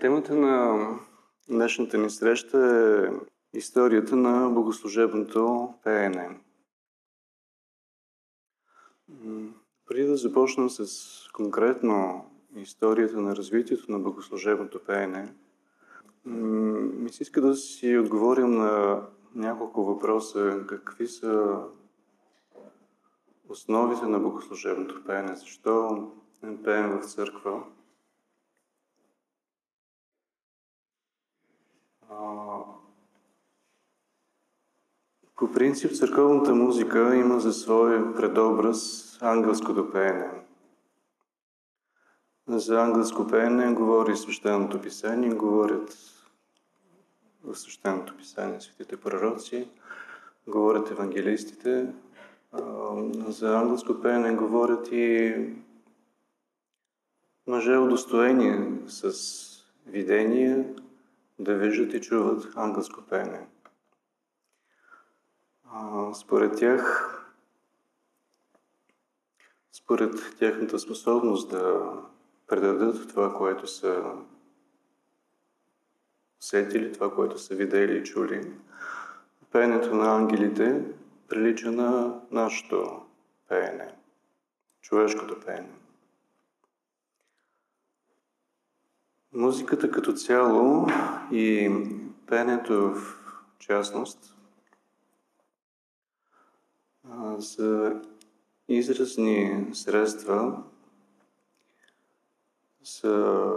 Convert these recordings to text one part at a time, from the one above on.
Темата на днешната ни среща е историята на богослужебното пеене. Преди да започнем с конкретно историята на развитието на богослужебното пеене, ми се иска да си отговорим на няколко въпроса. Какви са основите на богослужебното пеене? Защо пеем в църква? По принцип, църковната музика има за свой предобраз ангелското пеене. За ангелско пеене говори свещеното писание, говорят в свещеното писание светите пророци, говорят евангелистите. За ангелско пеене говорят и мъже удостоени с видение да виждат и чуват ангелско пеене. Според тях, според тяхната способност да предадат това, което са усетили, това, което са видели и чули, пеенето на ангелите прилича на нашето пеене, човешкото пеене. Музиката като цяло и пеенето в частност са изразни средства, са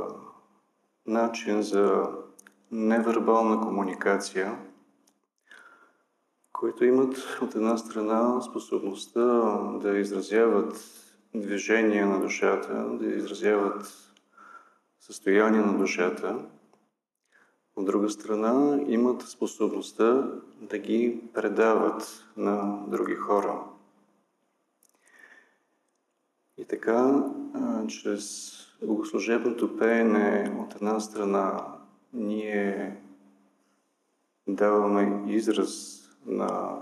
начин за невербална комуникация, които имат от една страна способността да изразяват движение на душата, да изразяват състояние на душата, от друга страна имат способността да ги предават на други хора. И така, чрез богослужебното пеене от една страна ние даваме израз на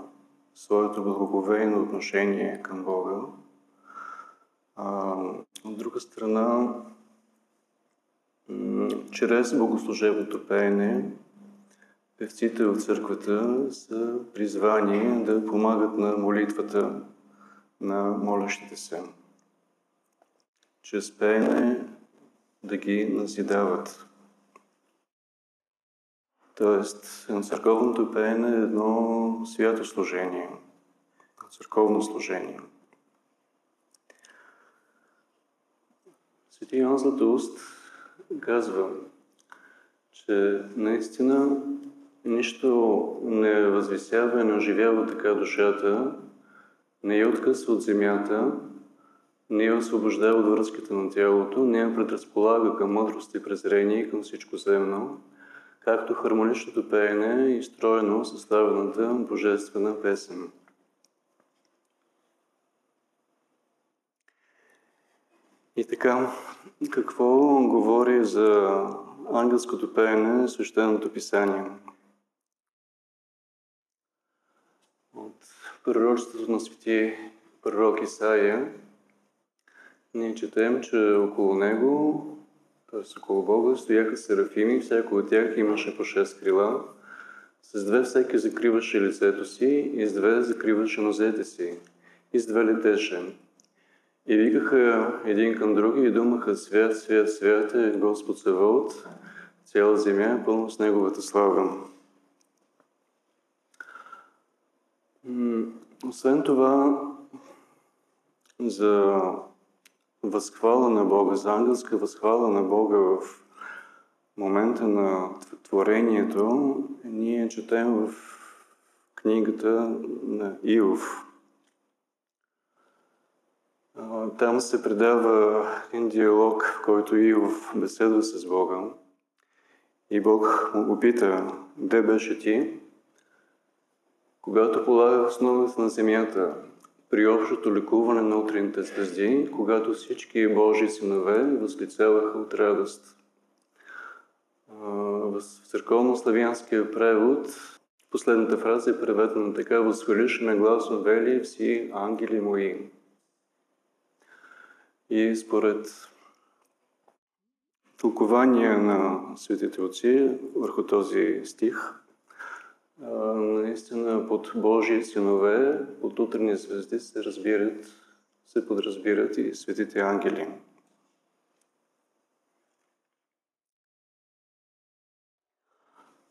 своето благоговейно отношение към Бога. А, от друга страна, чрез богослужебното пеене, певците от църквата са призвани да помагат на молитвата на молящите се. Чрез пеене да ги назидават. Тоест, църковното пеене е едно свято служение, църковно служение. Свети Йоан Златоуст казва, че наистина нищо не възвисява и не оживява така душата, не я откъсва от земята, не я освобождава от връзката на тялото, не я предразполага към мъдрост и презрение и към всичко земно, както хармоничното пеене е изстроено със славената божествена песен. И така, какво говори за ангелското пеене свещеното писание? От пророчеството на свети пророк Исаия ние четем, че около него, т.е. около Бога, стояха серафими, всяко от тях имаше по шест крила, с две всеки закриваше лицето си и с две закриваше нозете си, и с две летеше. И викаха един към други и думаха Свят, свят, свят е Господ Саваот, цяла земя е пълна с Неговата слава. Освен това, за възхвала на Бога, за ангелска възхвала на Бога в момента на творението, ние четем в книгата на Иов. Там се предава един диалог, в който Иов беседва с Бога. И Бог му го пита, де беше ти? Когато полагах основата на земята, при общото лекуване на утрените звезди, когато всички Божии синове възлицаваха от радост. В църковно-славянския превод последната фраза е преведена така «Възхвалиш ме гласно вели вси ангели мои». И според тълкования на светите отци върху този стих. Наистина под Божии синове, под утрени звезди се разбират, се подразбират и светите ангели.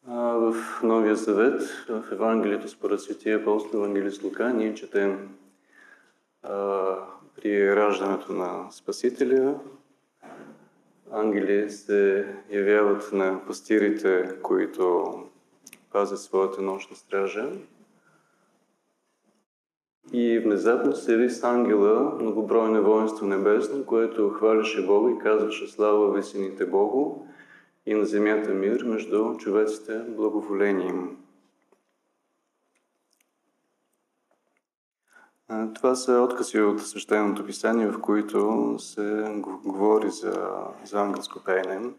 В Новия Завет, в Евангелието според Светия апостол Евангелист Лука, ние четем при раждането на Спасителя, ангели се явяват на пастирите, които пазят своята нощна стража. И внезапно се яви с ангела многобройно воинство небесно, което хваляше Бога и казваше слава весените Богу и на земята мир между човеците благоволение им. Това са откази от свещеното писание, в които се говори за, за ангелско пеене.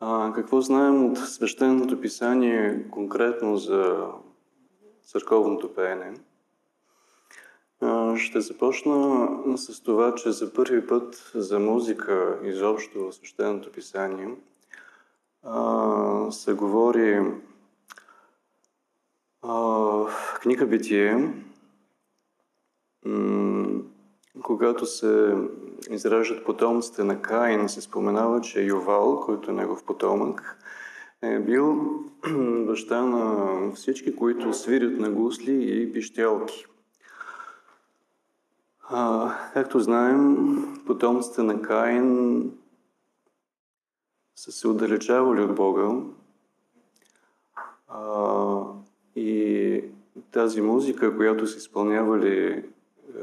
А, какво знаем от свещеното писание конкретно за църковното пеене? А, ще започна с това, че за първи път за музика изобщо в свещеното писание а, се говори книга Битие, когато се израждат потомците на Каин, се споменава, че Ювал, който е негов потомък, е бил баща на всички, които свирят на гусли и пищялки. А, както знаем, потомците на Каин са се отдалечавали от Бога, а, и тази музика, която са изпълнявали е,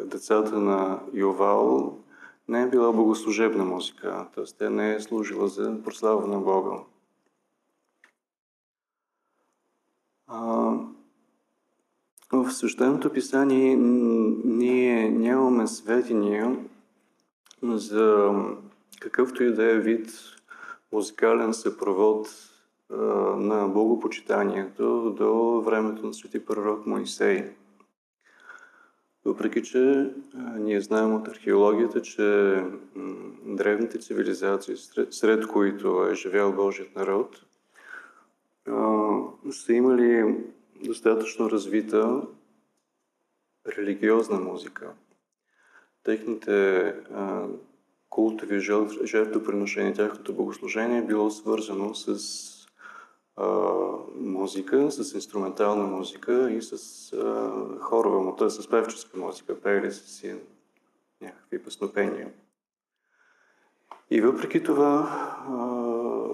децата на Йовал, не е била богослужебна музика, т.е. тя не е служила за прослава на Бога. в Свещеното писание ние нямаме сведения за какъвто и да е вид музикален съпровод на богопочитанието до времето на свети пророк Моисей. Въпреки, че ние знаем от археологията, че древните цивилизации, сред които е живял Божият народ, са имали достатъчно развита религиозна музика. Техните култови жертвоприношения, тяхното богослужение е било свързано с музика, с инструментална музика и с а, хорова, т.е. с певческа музика, пеели са си някакви песнопения. И въпреки това,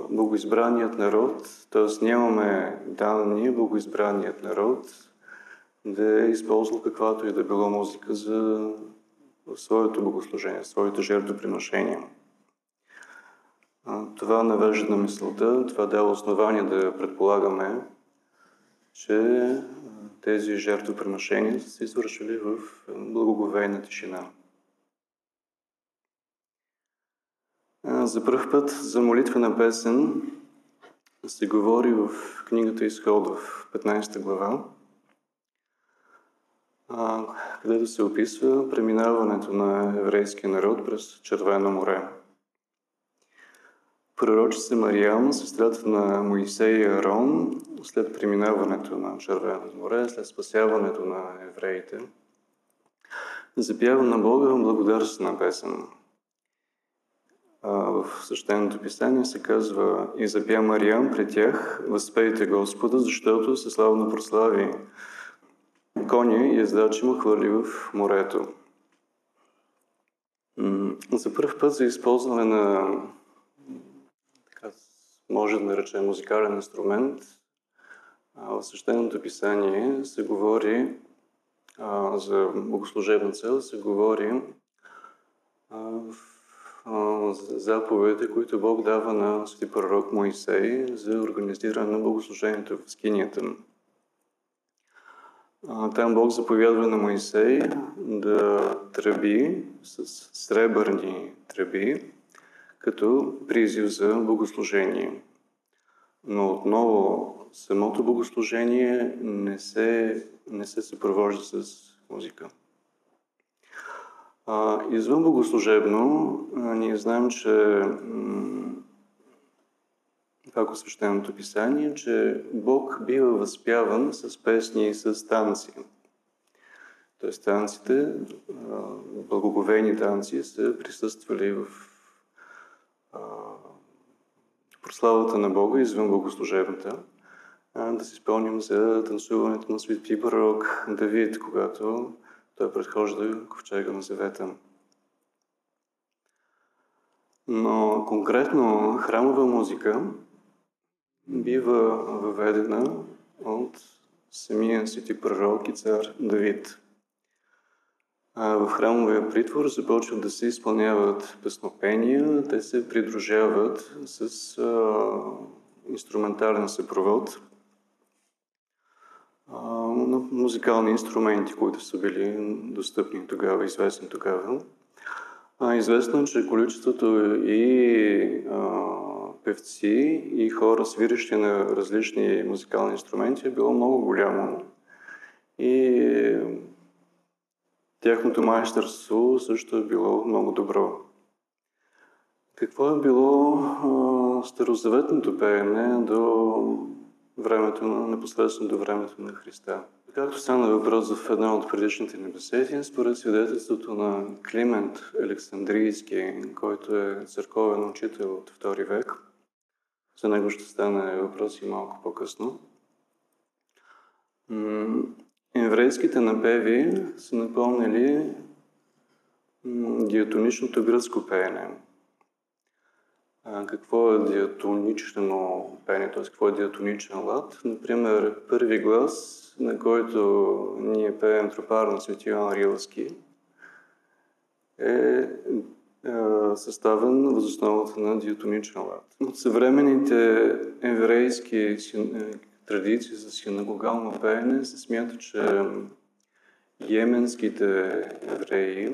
богоизбраният народ, т.е. нямаме данни богоизбраният народ да е използвал каквато и да било музика за своето богослужение, своите жертвоприношения. Това навежда на мисълта, това дава основание да предполагаме, че тези жертвоприношения са се извършили в благоговейна тишина. За първ път за молитвена песен се говори в книгата Изход в 15 глава, където се описва преминаването на еврейския народ през Червено море. Пророчица Мариам, сестрата на Моисей и Арон, след преминаването на Червеното море, след спасяването на евреите, запява на Бога благодарствена песен. В същеното писание се казва И запя Мариам пред тях, възпейте Господа, защото се славно прослави коня и ездачи му хвърли в морето. За първ път за използване на може да наречем музикален инструмент. В свещеното писание се говори а, за богослужебна цел, се говори а, в за заповедите, които Бог дава на свети пророк Моисей за организиране на богослужението в скинията. Там Бог заповядва на Моисей да тръби с сребърни тръби, като призив за богослужение. Но отново самото богослужение не се, не се съпровожда с музика. А, извън богослужебно, ние знаем, че пак от свещеното писание, че Бог бива възпяван с песни и с танци. Тоест танците, благоговейни танци са присъствали в прославата на Бога извън богослужебната. Да си спомним за танцуването на свети пророк Давид, когато той предхожда ковчега на завета. Но конкретно храмова музика бива въведена от самия свети пророк и цар Давид. В храмовия притвор започват да се изпълняват песнопения, те се придружават с инструментален съпровод на музикални инструменти, които са били достъпни тогава, известни тогава. Известно е, че количеството и певци и хора, свирещи на различни музикални инструменти, е било много голямо. И тяхното майсторство също е било много добро. Какво е било старозаветното пеене до времето на, непосредствено до времето на Христа? Както стана въпрос в една от предишните небесети, според свидетелството на Климент Александрийски, който е църковен учител от II век, за него ще стане въпрос и малко по-късно. Еврейските напеви са напомнили диатоничното гръцко пеене. какво е диатонично пеене, т.е. какво е диатоничен лад? Например, първи глас, на който ние пеем тропар на Свети Йоан Рилски, е съставен въз основата на диатоничен лад. От съвременните еврейски традиции за синагогално пеене се смята, че йеменските евреи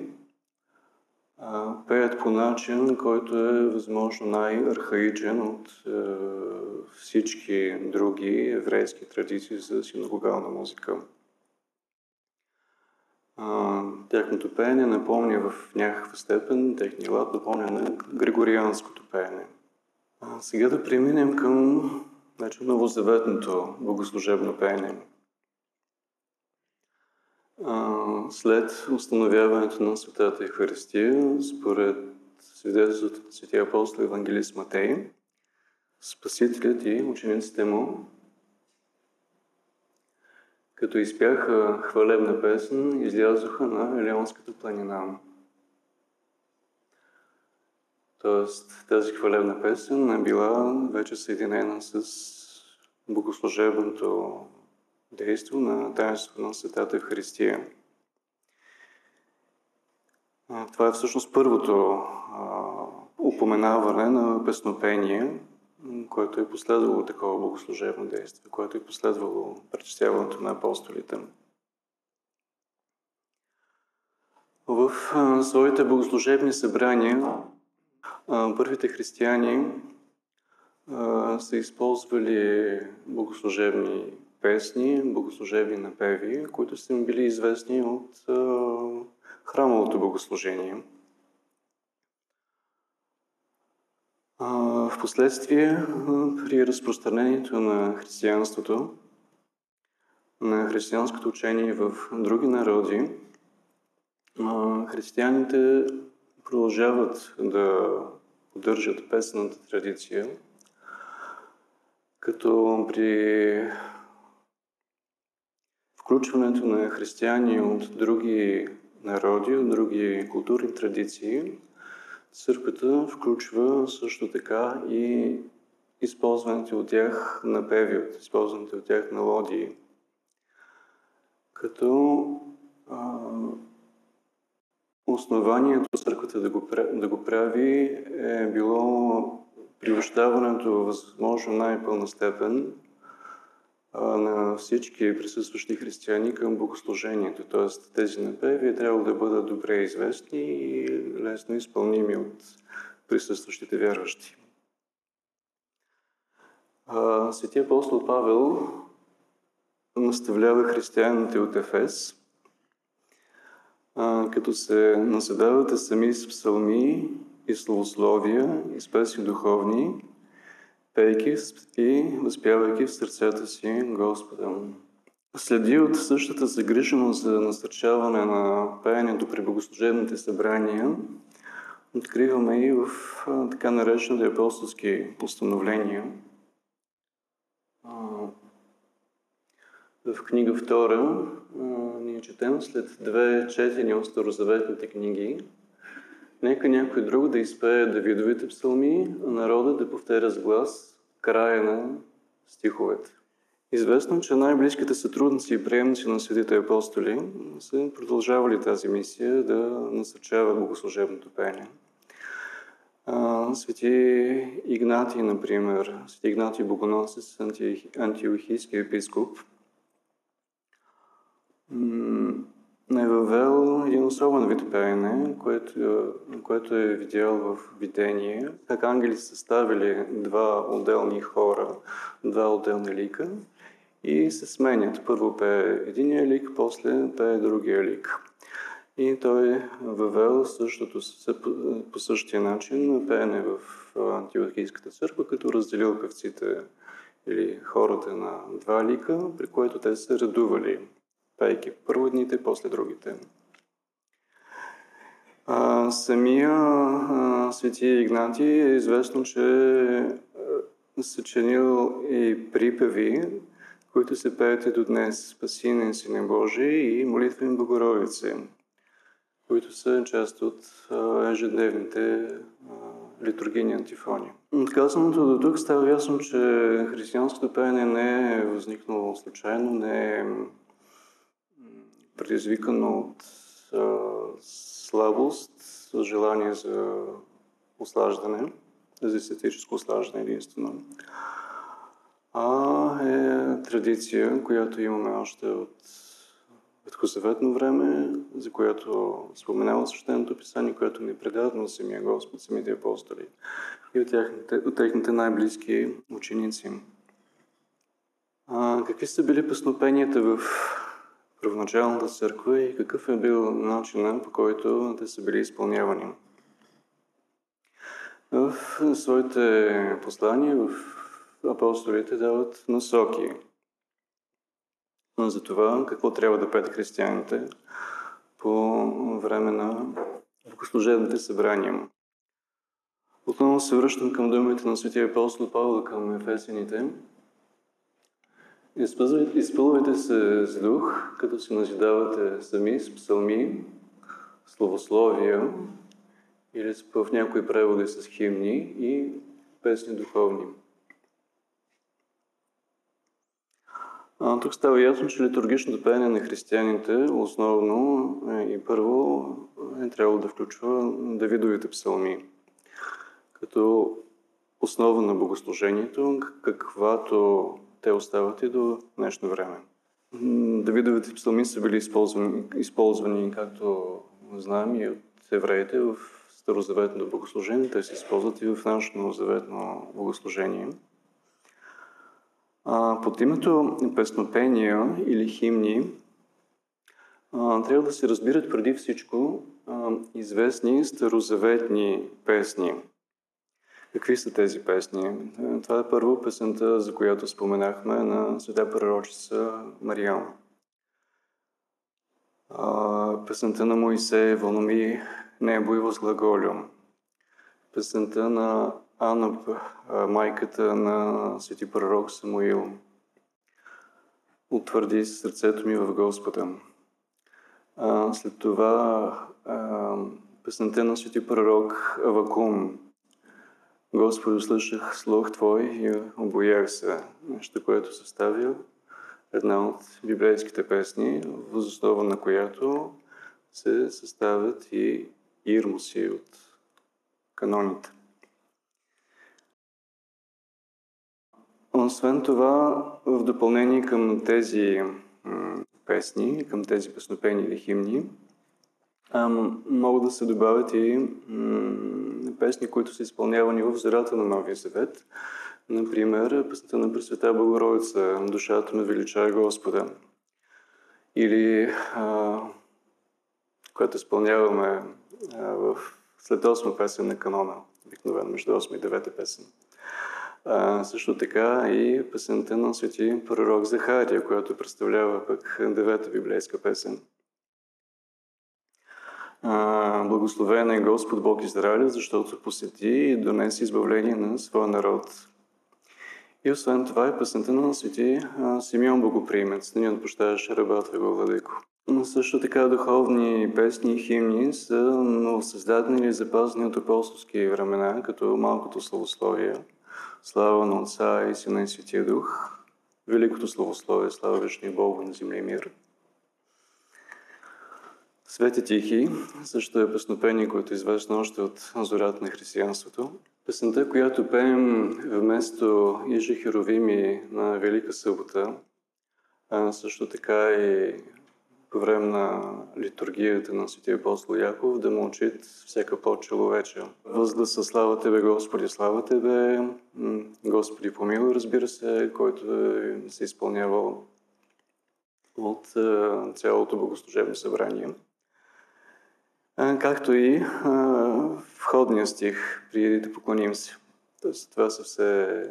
пеят по начин, който е възможно най-архаичен от е, всички други еврейски традиции за синагогална музика. тяхното пеене напомня в някаква степен, техния лад напомня на григорианското пеене. А, сега да преминем към значи, новозаветното богослужебно пеене. След установяването на Светата Евхаристия, според свидетелството на Светия апостол Евангелист Матей, Спасителят и учениците му като изпяха хвалебна песен, излязоха на Елеонската планина. Тоест, тази хвалебна песен е била вече съединена с богослужебното действо на таинство на Светата Евхаристия. Това е всъщност първото упоменаване на песнопение, което е последвало такова богослужебно действие, което е последвало пречисляването на апостолите. В своите богослужебни събрания първите християни са използвали богослужебни песни, богослужебни напеви, които са им били известни от храмовото богослужение. В последствие, при разпространението на християнството, на християнското учение в други народи, християните продължават да поддържат песната традиция, като при включването на християни от други народи, от други културни традиции, Църквата включва също така и използването от тях на певи, от използването от тях мелодии. Като а, основанието църквата да го, да го прави е било приобщаването възможно най-пълна степен на всички присъстващи християни към богослужението. Т.е. тези напеви трябва да бъдат добре известни и лесно изпълними от присъстващите вярващи. Светия апостол Павел наставлява християните от Ефес а, като се наседавате сами с псалми и словословия и с песни духовни, пейки и възпявайки в сърцата си Господа. Следи от същата загриженост за насърчаване на пеенето при богослужебните събрания, откриваме и в така наречените апостолски постановления. В книга 2 ние четем след две четени от старозаветните книги. Нека някой друг да изпее Давидовите псалми, а народа да повтаря с глас края на стиховете. Известно, че най-близките сътрудници и приемници на светите апостоли са продължавали тази мисия да насърчават богослужебното пеене. Свети Игнатий, например, Свети Игнатий Богоносец, антиохийски епископ, е въвел един особен вид пеене, което, което е видял в видение. Как ангели са ставили два отделни хора, два отделни лика и се сменят. Първо пее единия лик, после пее другия лик. И той е въвел същото по същия начин пеене в Антиохийската църква, като разделил певците или хората на два лика, при което те се редували, пейки първо едните, после другите. А, самия а, свети Игнатий е известно, че е съчинил и припеви, които се пеят и до днес. Спасинен Сине Божий и молитвен Богородице които са част от ежедневните литургийни антифони. От казаното до тук става ясно, че християнското пеене не е възникнало случайно, не е предизвикано от а, слабост, желание за ослаждане, за естетическо ослаждане единствено, а е традиция, която имаме още от ветхозаветно време, за което споменава Свещеното писание, което ни предават на самия Господ, самите апостоли и от техните, от техните най-близки ученици. А, какви са били песнопенията в първоначалната църква и какъв е бил начинът, по който те са били изпълнявани? В своите послания в апостолите дават насоки за това какво трябва да пеят християните по време на богослужебните събрания. Отново се връщам към думите на светия апостол Павла към ефесените. Изпълвайте се с дух, като се назидавате сами с псалми, словословия или в някои преводи с химни и песни духовни. А, тук става ясно, че литургичното пеене на християните основно е, и първо е трябвало да включва Давидовите псалми, като основа на богослужението, каквато те остават и до днешно време. Давидовите псалми са били използвани, използвани както знаем, и от евреите в Старозаветното богослужение. Те се използват и в нашето новозаветно богослужение – а, под името песнопения или химни а, трябва да се разбират преди всичко а, известни старозаветни песни. Какви са тези песни? Това е първо песента, за която споменахме на света пророчица Мариам. Песента на Моисей вълноми небо и възглаголю. Песента на Ана, майката на свети пророк Самуил, утвърди сърцето ми в Господа. След това песента на свети пророк Авакум. Господи, услышах слух Твой и обоях се. Нещо, което съставя една от библейските песни, възоснова на която се съставят и ирмуси от каноните. Освен това, в допълнение към тези песни, към тези песнопени или химни, могат да се добавят и песни, които са изпълнявани в зората на Новия Завет. Например, песната на Пресвета Богородица «Душата ме величае Господа». Или а, която изпълняваме в след 8 песен на канона, обикновено между 8 и 9 песен. А, също така и песента на свети пророк Захария, която представлява пък девета библейска песен. Благословен е Господ Бог Израиля, защото посети и донесе избавление на своя народ. И освен това е песента на свети Симеон Богоприемец, да ни отпощаваш раба Твоего, Владико. Също така духовни песни и химни са новосъздадени или запазени от апостолски времена, като малкото славословие, слава на Отца и Сина и Светия Дух, великото славословие, слава вечния Богу на земля и мир. Свети Тихи също е песнопение, което е известно още от зората на християнството. Песента, която пеем вместо Ижи Херовими на Велика събота, а също така и по време на литургията на Светия апостол Яков да мълчит всяка по-човече. Възгласа слава Тебе, Господи, слава Тебе, Господи помилуй, разбира се, който е, се изпълнявал от цялото богослужебно събрание. Както и входния стих, преди да поклоним се. Тоест, това са все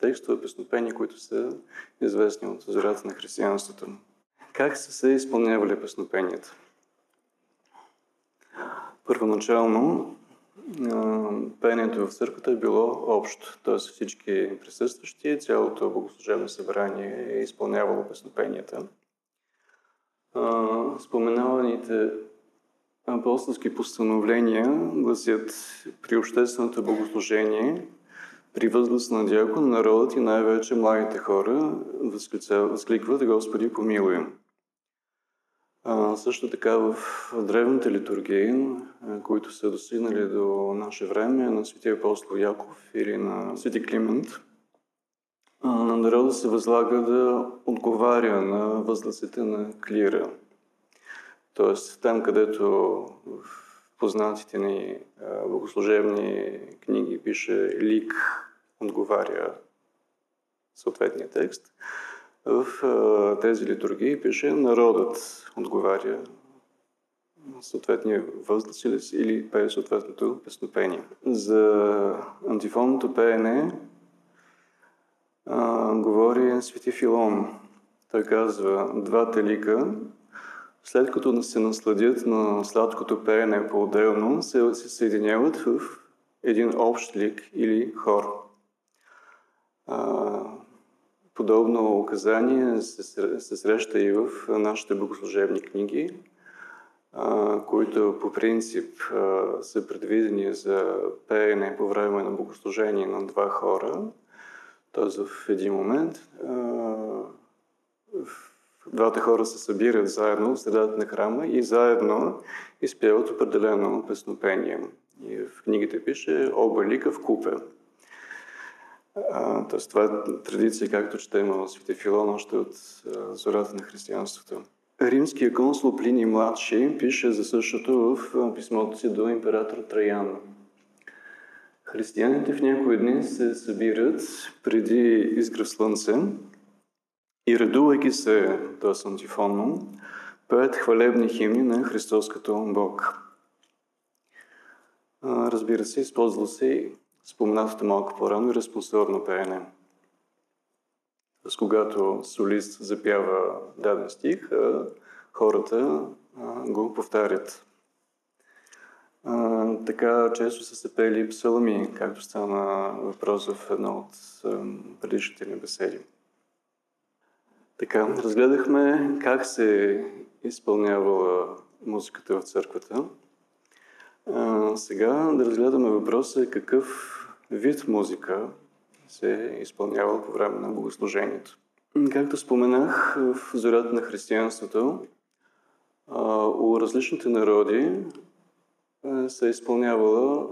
текстове, песнопения, които са известни от зората на християнството. Как са се изпълнявали песнопенията? Първоначално пеенето в църквата е било общо, т.е. всички присъстващи, цялото богослужебно събрание е изпълнявало песнопенията. Споменаваните апостолски постановления гласят при общественото богослужение – при възглас на дякон народът и най-вече младите хора възкликват Господи помилуй. А, също така в древните литургии, които са достигнали до наше време, на светия апостол Яков или на свети Климент, на народа се възлага да отговаря на възгласите на клира. Тоест, там където в познатите ни богослужебни книги пише лик, отговаря съответния текст. В тези литургии пише народът отговаря съответния възглас или пее съответното песнопение. За антифонното пеене а, говори Свети Филон. Той казва, двата лика след като се насладят на сладкото пеене по-отделно, се, се съединяват в един общ лик или хор. А, подобно указание се, се среща и в нашите богослужебни книги, а, които по принцип а, са предвидени за пеене по време на богослужение на два хора. Т.е. в един момент а, в двата хора се събират заедно в средата на храма и заедно изпяват определено песнопение. И в книгите пише оба лика в купе. тоест това е традиция, както четем в Свети Филон още от зората на християнството. Римският консул Плини младши пише за същото в писмото си до император Траян. Християните в някои дни се събират преди изгръв слънце и редувайки се, т.е. антифонно, пеят хвалебни химни на Христос като Бог. Разбира се, използва се споменатото малко по-рано и респонсорно пеене. С когато солист запява даден стих, хората го повтарят. така често са се пели псалми, както стана въпрос в едно от предишните ни беседи. Така, разгледахме как се изпълнявала музиката в църквата. А, сега да разгледаме въпроса какъв вид музика се е изпълнява по време на богослужението. Както споменах, в зорята на християнството у различните народи се е изпълнявала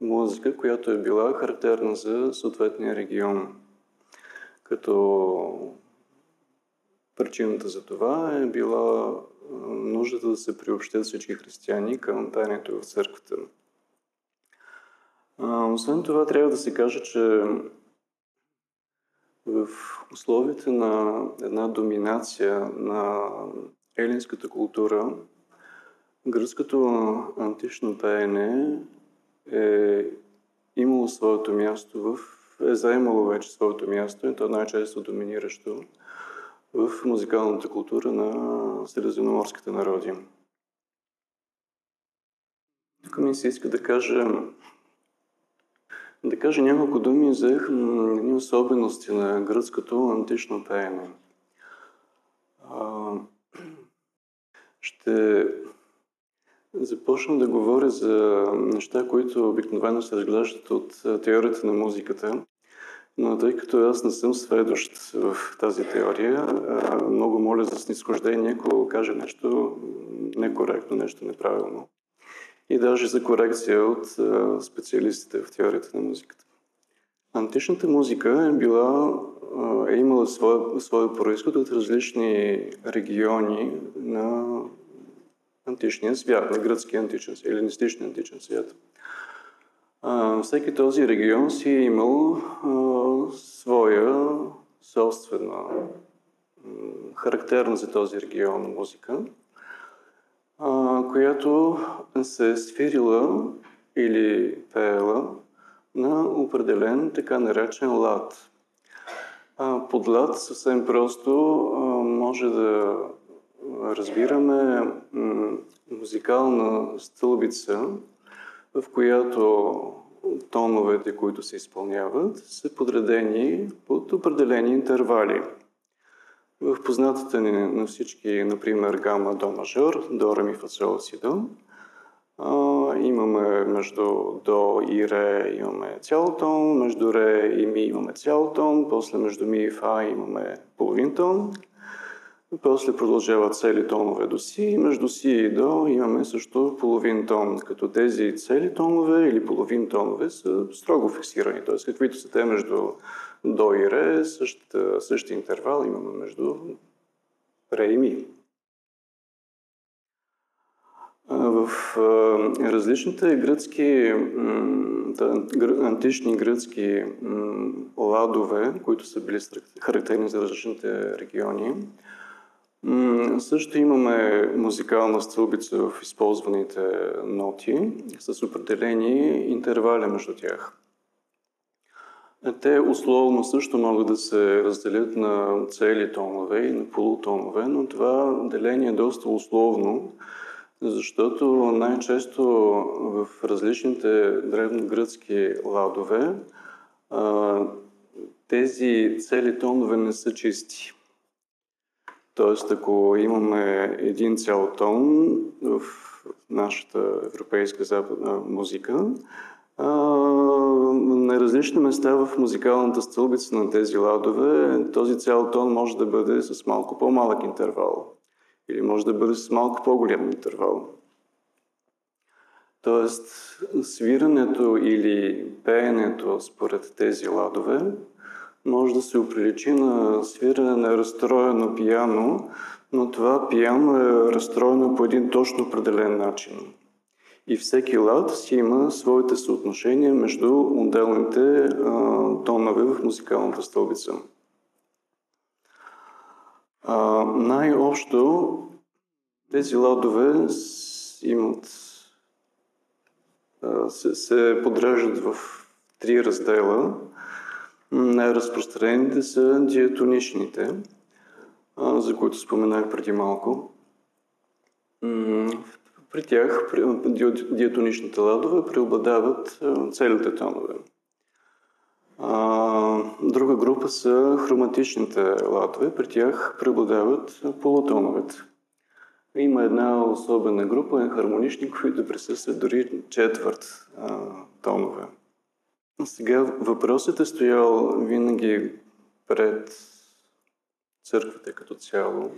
музика, която е била характерна за съответния регион като причината за това е била нуждата да се приобщят всички християни към пеенето в църквата. Освен това, трябва да се каже, че в условията на една доминация на елинската култура, гръцкото антично пеене е имало своето място в е заемало вече своето място и то най-често доминиращо в музикалната култура на средиземноморските народи. Тук ми се иска да кажа, да кажа няколко думи за едни особености на гръцкото антично пеене. Ще започна да говоря за неща, които обикновено се разглеждат от теорията на музиката, но тъй като аз не съм сведощ в тази теория, много моля за снисхождение, ако кажа нещо некоректно, нещо неправилно. И даже за корекция от специалистите в теорията на музиката. Античната музика е била, е имала своя, своя происход от различни региони на античния свят, на гръцкия античен свят, еленистичния античен свят. Всеки този регион си е имал своя собствена, характерна за този регион музика, която се е свирила или пеела на определен така наречен лад. Под лад съвсем просто може да разбираме музикална стълбица, в която тоновете, които се изпълняват, са подредени под определени интервали. В познатата ни на всички, например, гама до мажор, до, ре, ми, фа, сол, си, до, имаме между до и ре имаме цял тон, между ре и ми имаме цял тон, после между ми и фа имаме половин тон, после продължават цели тонове до си. Между си и до имаме също половин тон, като тези цели тонове или половин тонове са строго фиксирани. Т.е. каквито са те между до и ре, същия, същия интервал имаме между ре и ми. В различните гръцки, антични гръцки ладове, които са били характерни за различните региони, също имаме музикална стълбица в използваните ноти с определени интервали между тях. Те условно също могат да се разделят на цели тонове и на полутонове, но това деление е доста условно, защото най-често в различните древногръцки ладове тези цели тонове не са чисти. Тоест, ако имаме един цял тон в нашата европейска западна музика, на различни места в музикалната стълбица на тези ладове този цял тон може да бъде с малко по-малък интервал или може да бъде с малко по-голям интервал. Тоест, свирането или пеенето според тези ладове може да се оприличи на свирене на разстроено пияно, но това пияно е разстроено по един точно определен начин. И всеки лад си има своите съотношения между отделните а, тонове в музикалната стълбица. А, най-общо тези ладове имат, а, се, се подреждат в три раздела – най-разпространените са диатоничните, за които споменах преди малко. При тях, диатоничните ладове, преобладават целите тонове. Друга група са хроматичните ладове. При тях преобладават полутоновете. Има една особена група хармонични, които присъстват дори четвърт тонове. Сега въпросът е стоял винаги пред църквата като цяло.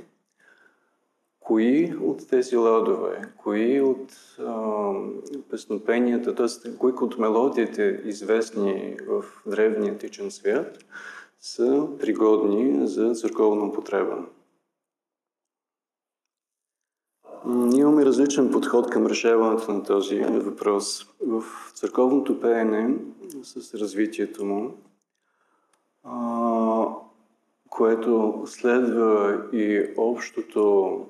Кои от тези ладове, кои от а, песнопенията, т.е. кои от мелодиите, известни в древния античен свят, са пригодни за църковна употреба? Ние имаме различен подход към решаването на този въпрос. В църковното пеене, с развитието му, което следва и общото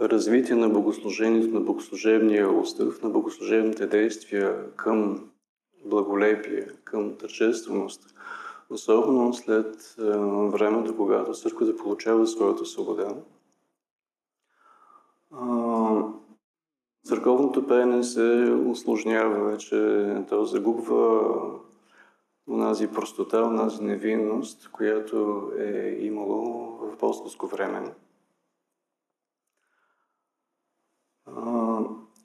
развитие на богослужението, на богослужебния устав, на богослужебните действия към благолепие, към тържественост, особено след времето, когато църквата получава своята свобода. Църковното пеене се осложнява вече, то загубва онази простота, онази невинност, която е имало в апостолско време.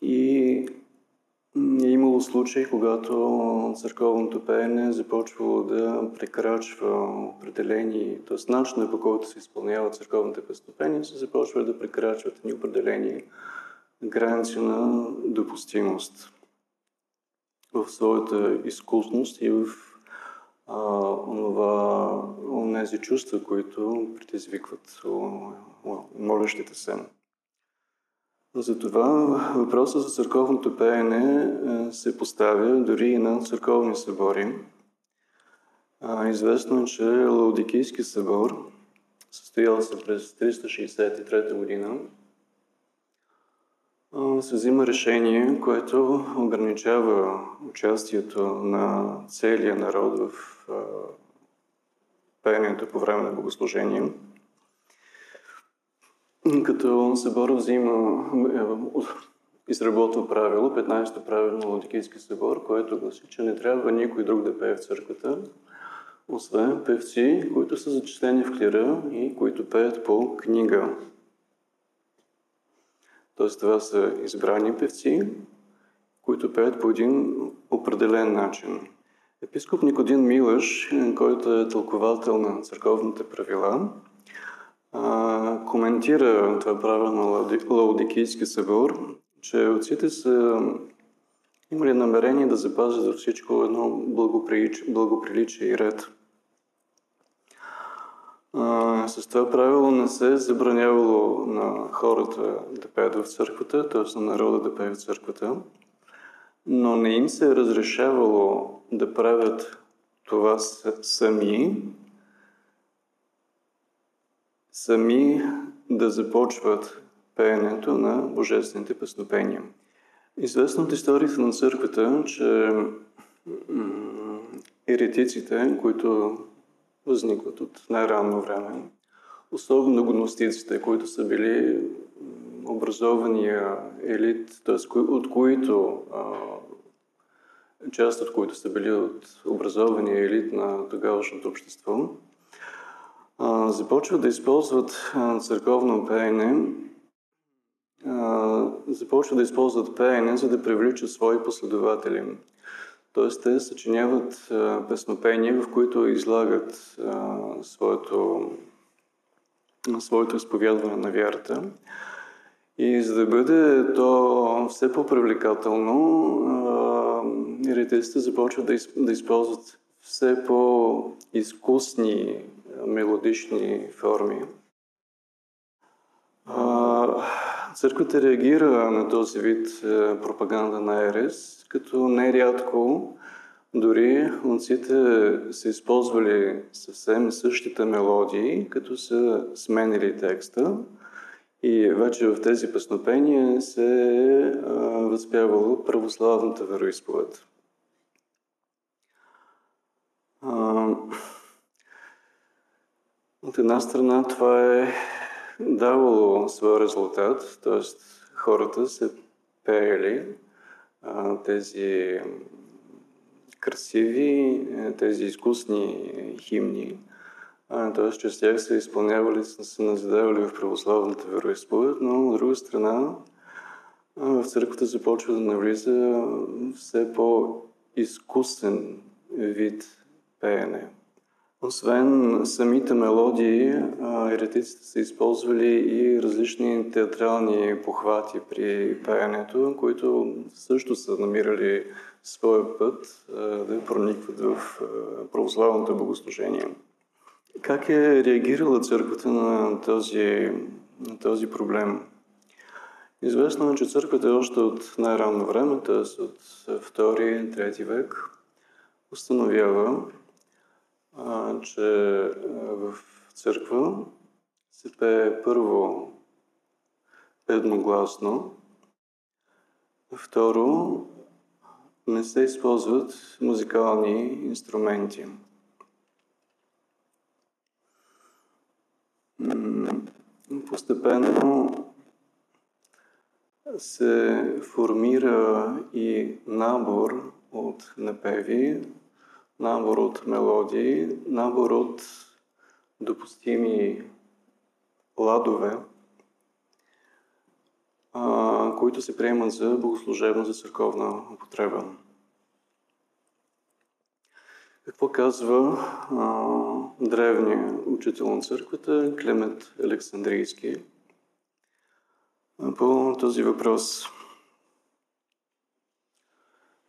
И е имало случаи, когато църковното пеене започвало да прекрачва определени, т.е. начинът по който се изпълнява църковните пестопения, се започва да прекрачват ни определени граници на допустимост в своята изкусност и в а, тези чувства, които предизвикват молещите се. Затова въпросът за църковното пеене е, се поставя дори и на църковни събори. Известно е, че Лаудикийски събор, състоял се през 363 година, се взима решение, което ограничава участието на целия народ в пеенето по време на богослужение. Като събор взима, е, изработва правило, 15-то правило на Латикийски събор, което гласи, че не трябва никой друг да пее в църквата, освен певци, които са зачислени в клира и които пеят по книга. Тоест това са избрани певци, които пеят по един определен начин. Епископ Никодин Милъш, който е тълковател на църковните правила, коментира това право на Лаудикийски събор, че отците са имали намерение да запазят за всичко едно благоприличие и ред. А, с това правило не се е забранявало на хората да пеят в църквата, т.е. на народа да пее в църквата, но не им се е разрешавало да правят това сами, сами да започват пеенето на божествените песнопения. Известно от историята на църквата, че еретиците, които възникват от най-ранно време, особено гностиците, които са били образования елит, т.е. от които част от които са били от образования елит на тогавашното общество, започват да използват църковно пеене, започват да използват пеене, за да привличат свои последователи. Тоест, те съчиняват песнопения, в които излагат своето, своето изповядване на вярата. И за да бъде то все по-привлекателно, еретиците започват да, да използват все по-изкусни мелодични форми. Църквата реагира на този вид е, пропаганда на Ерес, като нерядко дори онците са използвали съвсем същите мелодии, като са сменили текста и вече в тези песнопения се е възпявало православната вероисповед. От една страна това е давало своя резултат, т.е. хората се пеели а, тези красиви, тези изкусни химни, т.е. чрез тях се изпълнявали, се назидавали в православната вероисповед, но от друга страна в църквата започва да навлиза все по-изкусен вид пеене. Освен самите мелодии, еретиците са използвали и различни театрални похвати при пеенето, които също са намирали своя път да проникват в православното богослужение. Как е реагирала църквата на този, на този проблем? Известно е, че църквата е още от най-ранно време, т.е. от 2-3 век, установява, че в църква се пее първо едногласно. Второ, не се използват музикални инструменти. Постепенно се формира и набор от напеви, набор от мелодии, набор от допустими ладове, които се приемат за богослужебно, за църковна употреба. Какво казва а, древният учител на църквата Клемент Александрийски по този въпрос?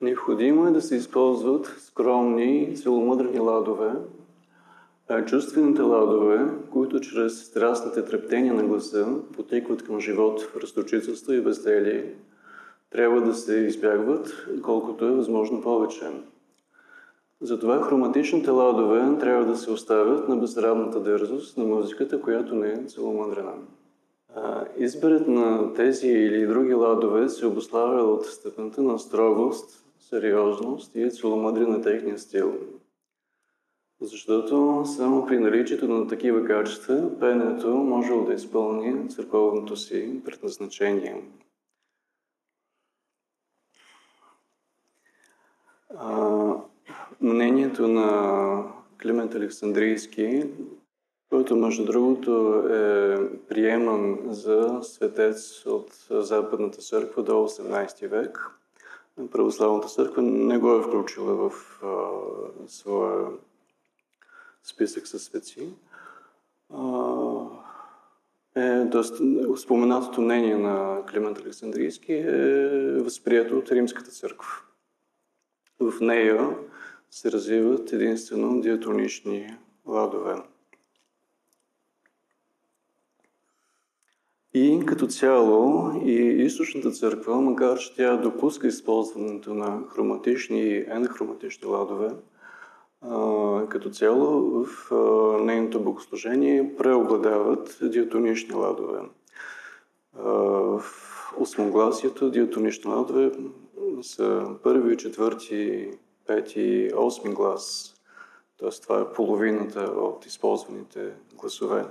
Необходимо е да се използват скромни, целомъдрени ладове, а чувствените ладове, които чрез страстните трептения на гласа потекват към живот разточителство и безделие, трябва да се избягват колкото е възможно повече. Затова хроматичните ладове трябва да се оставят на безрадната дързост на музиката, която не е целомъдрена. Изберът на тези или други ладове се обославя от степента на строгост, сериозност и целомъдрие на техния стил. Защото само при наличието на такива качества, пенето може да изпълни църковното си предназначение. А, мнението на Климент Александрийски, който между другото е приеман за светец от Западната църква до 18 век, Православната църква не го е включила в а, своя списък със светци. Е, доста, споменатото мнение на Климент Александрийски е възприето от Римската църква. В нея се развиват единствено диатонични ладове. И като цяло и източната църква, макар че тя допуска използването на хроматични и енхроматични ладове, като цяло в нейното богослужение преобладават диатонични ладове. В осмогласието диатонични ладове са първи, четвърти, пети, осми глас. Т.е. това е половината от използваните гласове.